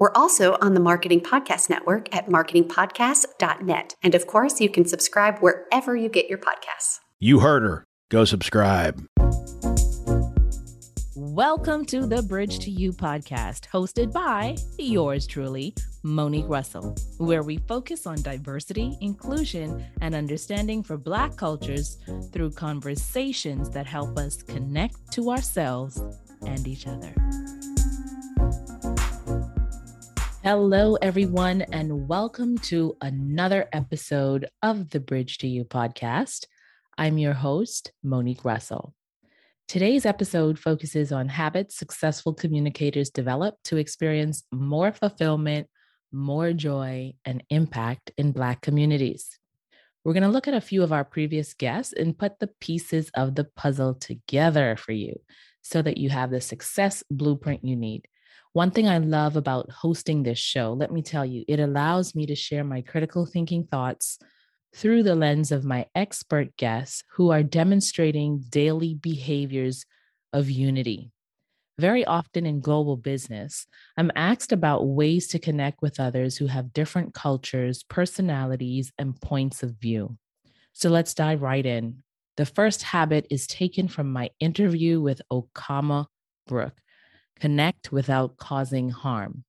We're also on the Marketing Podcast Network at marketingpodcast.net. And of course, you can subscribe wherever you get your podcasts. You heard her. Go subscribe. Welcome to the Bridge to You podcast, hosted by yours truly, Monique Russell, where we focus on diversity, inclusion, and understanding for Black cultures through conversations that help us connect to ourselves and each other. Hello, everyone, and welcome to another episode of the Bridge to You podcast. I'm your host, Monique Russell. Today's episode focuses on habits successful communicators develop to experience more fulfillment, more joy, and impact in Black communities. We're going to look at a few of our previous guests and put the pieces of the puzzle together for you so that you have the success blueprint you need. One thing I love about hosting this show, let me tell you, it allows me to share my critical thinking thoughts through the lens of my expert guests who are demonstrating daily behaviors of unity. Very often in global business, I'm asked about ways to connect with others who have different cultures, personalities, and points of view. So let's dive right in. The first habit is taken from my interview with Okama Brooke connect without causing harm.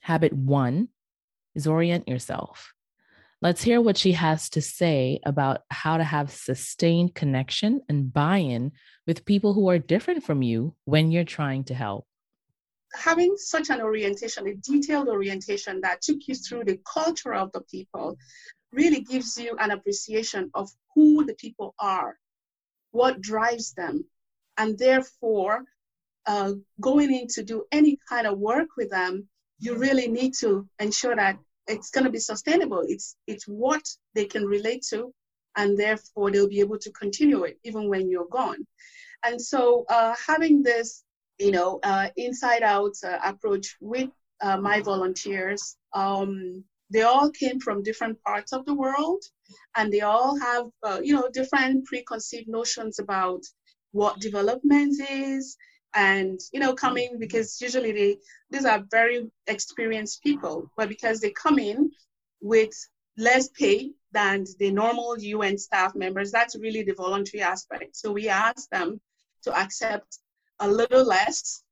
Habit one is orient yourself. Let's hear what she has to say about how to have sustained connection and buy in with people who are different from you when you're trying to help. Having such an orientation, a detailed orientation that took you through the culture of the people, really gives you an appreciation of who the people are, what drives them, and therefore uh, going in to do any kind of work with them, you really need to ensure that it's going to be sustainable. It's it's what they can relate to, and therefore they'll be able to continue it even when you're gone. And so uh, having this, you know, uh, inside out uh, approach with uh, my volunteers, um, they all came from different parts of the world, and they all have, uh, you know, different preconceived notions about what development is and you know coming because usually they these are very experienced people but because they come in with less pay than the normal un staff members that's really the voluntary aspect. So we ask them to accept a little less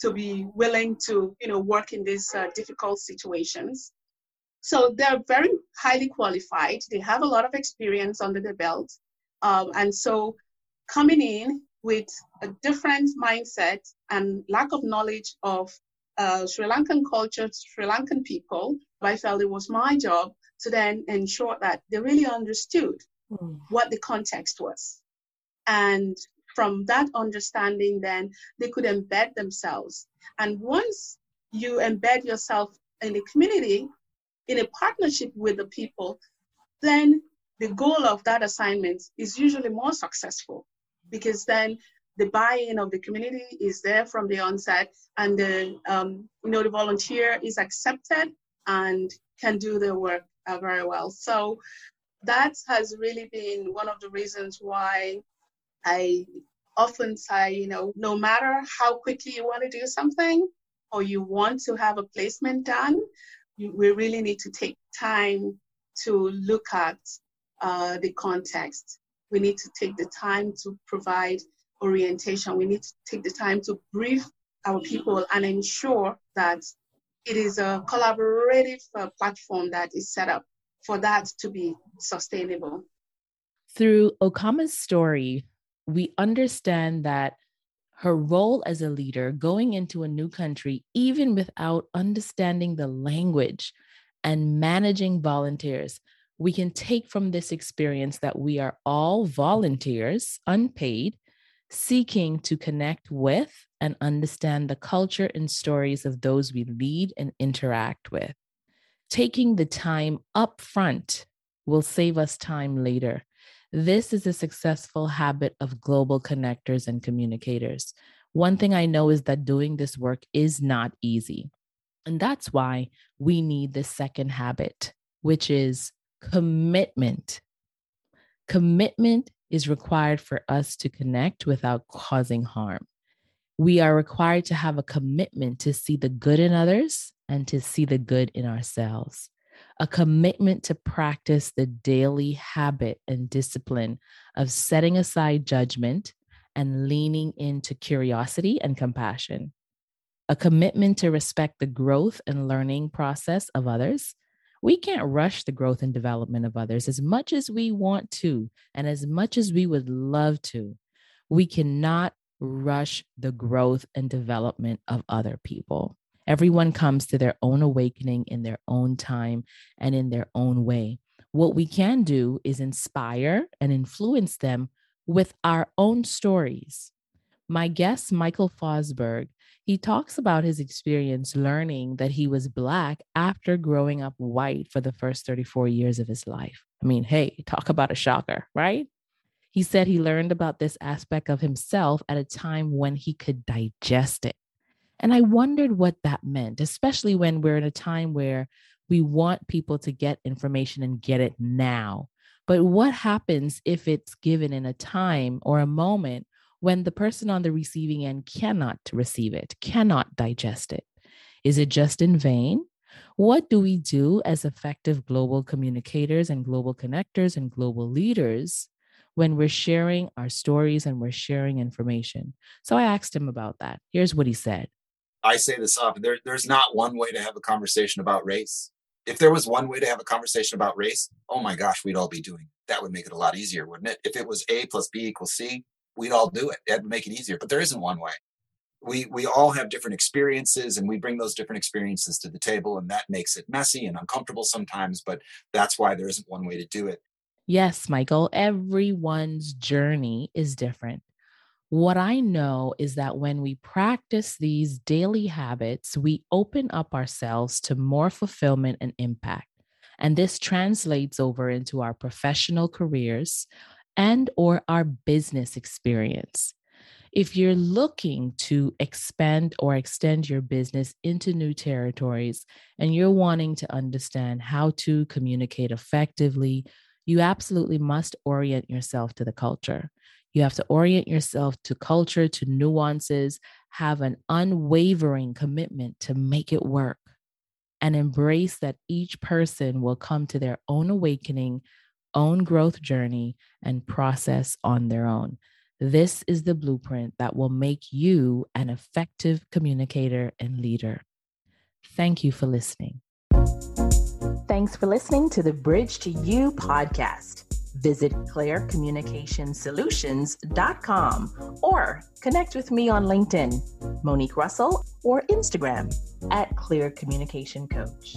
to be willing to you know work in these uh, difficult situations. So they're very highly qualified. They have a lot of experience under their belt. Um, and so coming in with a different mindset and lack of knowledge of uh, Sri Lankan culture, Sri Lankan people, I felt it was my job to then ensure that they really understood mm. what the context was. And from that understanding, then they could embed themselves. And once you embed yourself in the community, in a partnership with the people, then the goal of that assignment is usually more successful because then the buy-in of the community is there from the onset and the um, you know the volunteer is accepted and can do their work uh, very well. So that has really been one of the reasons why i often say you know no matter how quickly you want to do something or you want to have a placement done you, we really need to take time to look at uh, the context we need to take the time to provide orientation. We need to take the time to brief our people and ensure that it is a collaborative uh, platform that is set up for that to be sustainable. Through Okama's story, we understand that her role as a leader going into a new country, even without understanding the language and managing volunteers, we can take from this experience that we are all volunteers, unpaid, seeking to connect with and understand the culture and stories of those we lead and interact with. Taking the time up front will save us time later. This is a successful habit of global connectors and communicators. One thing I know is that doing this work is not easy. And that's why we need the second habit, which is commitment. Commitment is required for us to connect without causing harm. We are required to have a commitment to see the good in others and to see the good in ourselves. A commitment to practice the daily habit and discipline of setting aside judgment and leaning into curiosity and compassion. A commitment to respect the growth and learning process of others we can't rush the growth and development of others as much as we want to and as much as we would love to. We cannot rush the growth and development of other people. Everyone comes to their own awakening in their own time and in their own way. What we can do is inspire and influence them with our own stories. My guest, Michael Fosberg, he talks about his experience learning that he was Black after growing up white for the first 34 years of his life. I mean, hey, talk about a shocker, right? He said he learned about this aspect of himself at a time when he could digest it. And I wondered what that meant, especially when we're in a time where we want people to get information and get it now. But what happens if it's given in a time or a moment when the person on the receiving end cannot receive it, cannot digest it? Is it just in vain? What do we do as effective global communicators and global connectors and global leaders when we're sharing our stories and we're sharing information? So I asked him about that. Here's what he said. I say this often there, there's not one way to have a conversation about race. If there was one way to have a conversation about race, oh my gosh, we'd all be doing that would make it a lot easier, wouldn't it? If it was A plus B equals C, we'd all do it. That'd make it easier. But there isn't one way. We we all have different experiences and we bring those different experiences to the table and that makes it messy and uncomfortable sometimes, but that's why there isn't one way to do it. Yes, Michael, everyone's journey is different. What I know is that when we practice these daily habits, we open up ourselves to more fulfillment and impact. And this translates over into our professional careers, and or our business experience. If you're looking to expand or extend your business into new territories and you're wanting to understand how to communicate effectively, you absolutely must orient yourself to the culture. You have to orient yourself to culture, to nuances, have an unwavering commitment to make it work, and embrace that each person will come to their own awakening own growth journey and process on their own. This is the blueprint that will make you an effective communicator and leader. Thank you for listening. Thanks for listening to the Bridge to You podcast. Visit clearcommunicationsolutions.com or connect with me on LinkedIn, Monique Russell, or Instagram at Clear Communication Coach.